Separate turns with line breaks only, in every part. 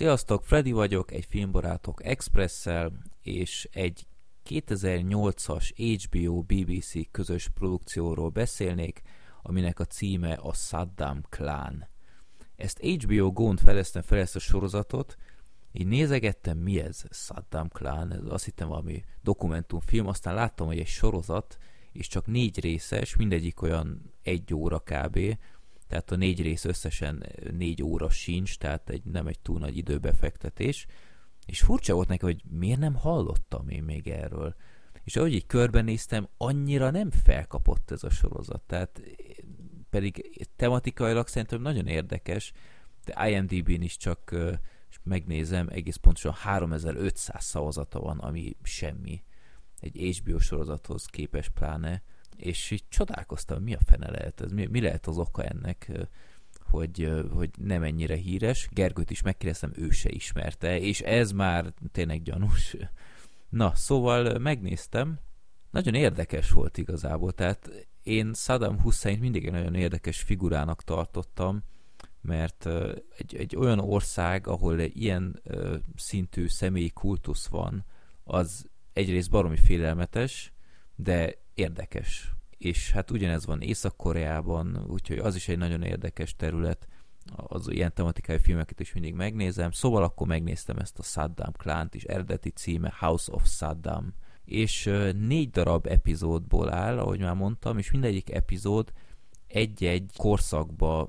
Sziasztok, Freddy vagyok, egy filmbarátok Expressel, és egy 2008-as HBO-BBC közös produkcióról beszélnék, aminek a címe a Saddam Clan. Ezt HBO Go-n fedeztem fel ezt a sorozatot, így nézegettem, mi ez Saddam Clan, ez azt hittem valami dokumentumfilm, aztán láttam, hogy egy sorozat, és csak négy részes, mindegyik olyan egy óra kb., tehát a négy rész összesen négy óra sincs, tehát egy, nem egy túl nagy időbefektetés, és furcsa volt neki, hogy miért nem hallottam én még erről. És ahogy így körbenéztem, annyira nem felkapott ez a sorozat, tehát pedig tematikailag szerintem nagyon érdekes, de IMDb-n is csak és megnézem, egész pontosan 3500 szavazata van, ami semmi. Egy HBO sorozathoz képes pláne, és így csodálkoztam, mi a fene lehet ez, mi, mi lehet az oka ennek, hogy, hogy nem ennyire híres. Gergőt is megkérdeztem, ő se ismerte, és ez már tényleg gyanús. Na, szóval megnéztem, nagyon érdekes volt igazából, tehát én Saddam hussein mindig egy nagyon érdekes figurának tartottam, mert egy, egy olyan ország, ahol ilyen szintű személyi kultusz van, az egyrészt baromi félelmetes, de érdekes. És hát ugyanez van Észak-Koreában, úgyhogy az is egy nagyon érdekes terület. Az ilyen tematikai filmeket is mindig megnézem. Szóval akkor megnéztem ezt a Saddam klánt is, eredeti címe House of Saddam. És négy darab epizódból áll, ahogy már mondtam, és mindegyik epizód egy-egy korszakba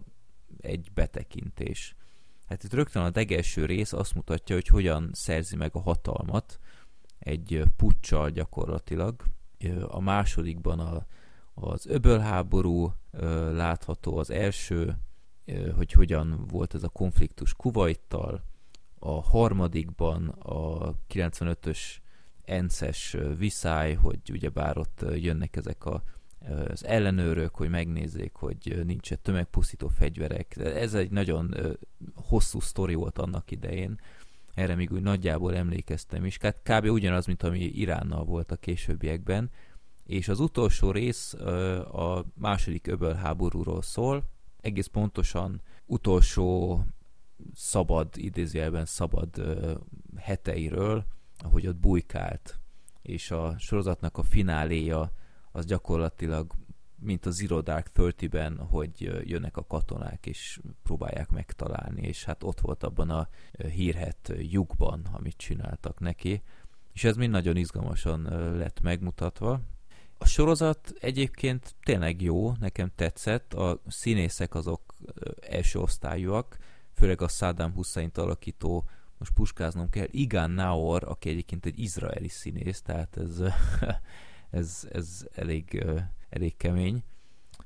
egy betekintés. Hát itt rögtön a legelső rész azt mutatja, hogy hogyan szerzi meg a hatalmat, egy puccsal gyakorlatilag. A másodikban a, az öbölháború látható, az első, hogy hogyan volt ez a konfliktus Kuwaittal, a harmadikban a 95-ös ences viszály, hogy ugyebár ott jönnek ezek a, az ellenőrök, hogy megnézzék, hogy nincs tömegpusztító fegyverek. Ez egy nagyon hosszú sztori volt annak idején, erre még úgy nagyjából emlékeztem is. Hát kb. ugyanaz, mint ami Iránnal volt a későbbiekben. És az utolsó rész a második öbölháborúról szól, egész pontosan utolsó szabad, idézőjelben szabad heteiről, ahogy ott bujkált, és a sorozatnak a fináléja az gyakorlatilag mint a Zero Dark Thirty-ben, hogy jönnek a katonák és próbálják megtalálni, és hát ott volt abban a hírhet lyukban, amit csináltak neki, és ez mind nagyon izgalmasan lett megmutatva. A sorozat egyébként tényleg jó, nekem tetszett, a színészek azok első osztályúak, főleg a Saddam Hussein alakító, most puskáznom kell, Igan Naor, aki egyébként egy izraeli színész, tehát ez, ez, ez elég elég kemény.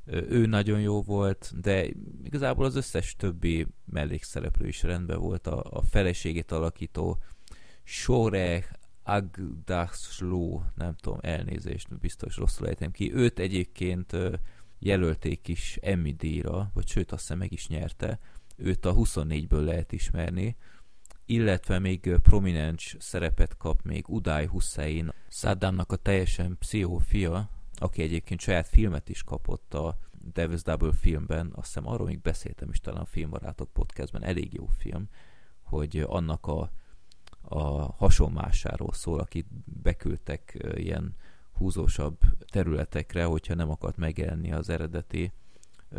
Ő nagyon jó volt, de igazából az összes többi mellékszereplő is rendben volt. A, a feleségét alakító Sore Agdaslu, nem tudom, elnézést, biztos rosszul ejtem ki. Őt egyébként jelölték is Emmy díjra, vagy sőt azt hiszem meg is nyerte. Őt a 24-ből lehet ismerni illetve még prominens szerepet kap még Uday Hussein, Saddamnak a teljesen pszichó fia, aki egyébként saját filmet is kapott a Devil's Double filmben, azt hiszem arról még beszéltem is talán a Filmbarátok podcastben, elég jó film, hogy annak a, a hasonmásáról szól, akit beküldtek ilyen húzósabb területekre, hogyha nem akart megjelenni az eredeti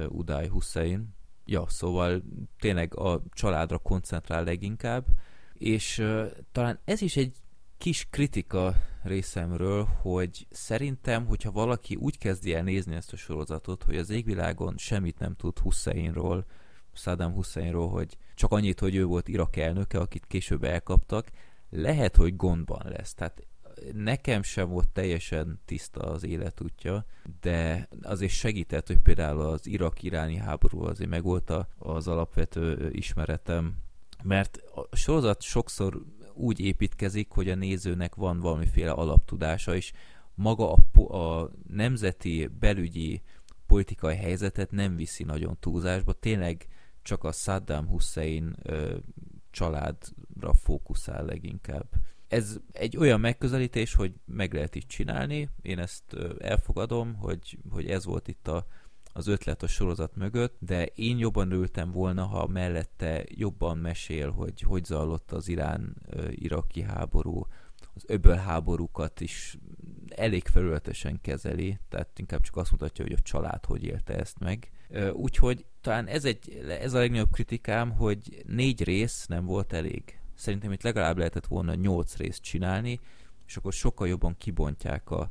Uday Hussein. Ja, szóval tényleg a családra koncentrál leginkább, és uh, talán ez is egy kis kritika részemről, hogy szerintem, hogyha valaki úgy kezdi el nézni ezt a sorozatot, hogy az égvilágon semmit nem tud Husseinról, Saddam Husseinról, hogy csak annyit, hogy ő volt Irak elnöke, akit később elkaptak, lehet, hogy gondban lesz. Tehát nekem sem volt teljesen tiszta az életútja, de azért segített, hogy például az Irak-iráni háború azért megvolt az alapvető ismeretem, mert a sorozat sokszor úgy építkezik, hogy a nézőnek van valamiféle alaptudása, és maga a, a nemzeti belügyi politikai helyzetet nem viszi nagyon túlzásba, tényleg csak a Saddam Hussein ö, családra fókuszál leginkább. Ez egy olyan megközelítés, hogy meg lehet itt csinálni, én ezt elfogadom, hogy, hogy ez volt itt a, az ötlet a sorozat mögött, de én jobban ültem volna, ha mellette jobban mesél, hogy hogy zajlott az irán-iraki háború, az öböl háborúkat is elég felületesen kezeli, tehát inkább csak azt mutatja, hogy a család hogy élte ezt meg. Úgyhogy talán ez, egy, ez a legnagyobb kritikám, hogy négy rész nem volt elég. Szerintem itt legalább lehetett volna nyolc részt csinálni, és akkor sokkal jobban kibontják a,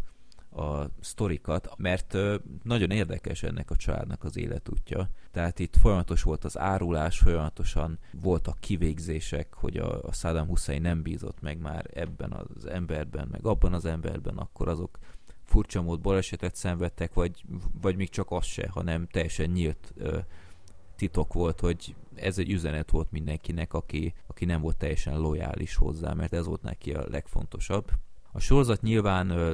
a sztorikat, mert nagyon érdekes ennek a családnak az életútja. Tehát itt folyamatos volt az árulás, folyamatosan voltak kivégzések, hogy a, a Saddam Hussein nem bízott meg már ebben az emberben, meg abban az emberben, akkor azok furcsa mód balesetet szenvedtek, vagy, vagy még csak az se, hanem teljesen nyílt ö, titok volt, hogy ez egy üzenet volt mindenkinek, aki, aki nem volt teljesen lojális hozzá, mert ez volt neki a legfontosabb. A sorozat nyilván ö,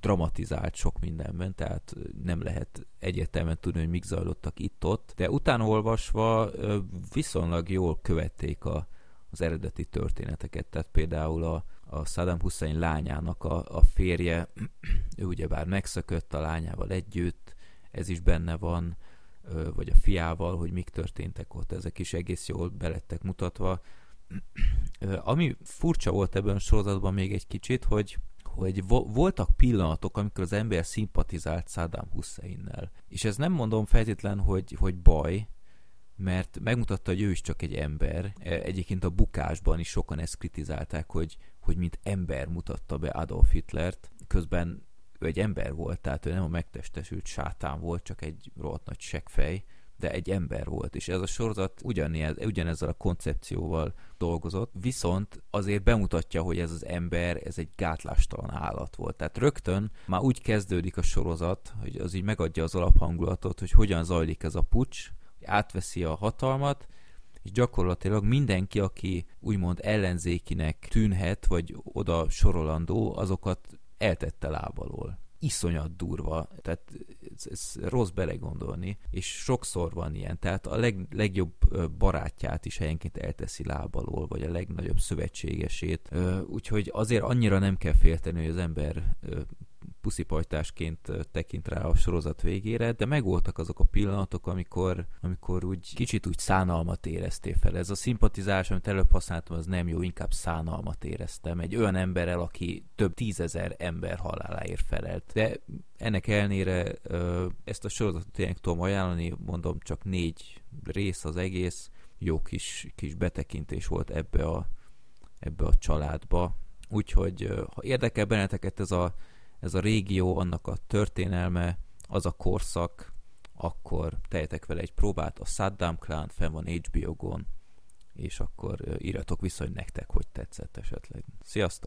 dramatizált sok mindenben, tehát nem lehet egyértelműen tudni, hogy mik zajlottak itt-ott, de utána olvasva ö, viszonylag jól követték a, az eredeti történeteket, tehát például a, a Saddam Hussein lányának a, a férje, ő ugyebár megszökött a lányával együtt, ez is benne van, vagy a fiával, hogy mik történtek ott, ezek is egész jól belettek mutatva. Ami furcsa volt ebben a sorozatban még egy kicsit, hogy hogy vo- voltak pillanatok, amikor az ember szimpatizált Saddam Husseinnel. És ez nem mondom feltétlen, hogy, hogy baj, mert megmutatta, hogy ő is csak egy ember. E, egyébként a bukásban is sokan ezt kritizálták, hogy, hogy mint ember mutatta be Adolf Hitlert, közben ő egy ember volt, tehát ő nem a megtestesült sátán volt, csak egy rohadt nagy seggfej, de egy ember volt, és ez a sorozat ugyanez, ugyanezzel a koncepcióval dolgozott, viszont azért bemutatja, hogy ez az ember, ez egy gátlástalan állat volt. Tehát rögtön már úgy kezdődik a sorozat, hogy az így megadja az alaphangulatot, hogy hogyan zajlik ez a pucs, hogy átveszi a hatalmat, és gyakorlatilag mindenki, aki úgymond ellenzékinek tűnhet, vagy oda sorolandó, azokat eltette lábalól. Iszonyat durva, tehát ez, ez rossz belegondolni, és sokszor van ilyen, tehát a leg, legjobb barátját is helyenként elteszi lábalól, vagy a legnagyobb szövetségesét, úgyhogy azért annyira nem kell félteni, hogy az ember puszipajtásként tekint rá a sorozat végére, de megvoltak azok a pillanatok, amikor, amikor úgy kicsit úgy szánalmat éreztél fel. Ez a szimpatizás, amit előbb használtam, az nem jó, inkább szánalmat éreztem. Egy olyan emberrel, aki több tízezer ember haláláért felelt. De ennek ellenére ezt a sorozatot tényleg tudom ajánlani, mondom, csak négy rész az egész, jó kis, kis betekintés volt ebbe a, ebbe a családba. Úgyhogy ha érdekel benneteket ez a ez a régió, annak a történelme, az a korszak, akkor tejetek vele egy próbát, a Saddam Clan fenn van HBO-gon, és akkor írjatok vissza, hogy nektek hogy tetszett esetleg. Sziasztok!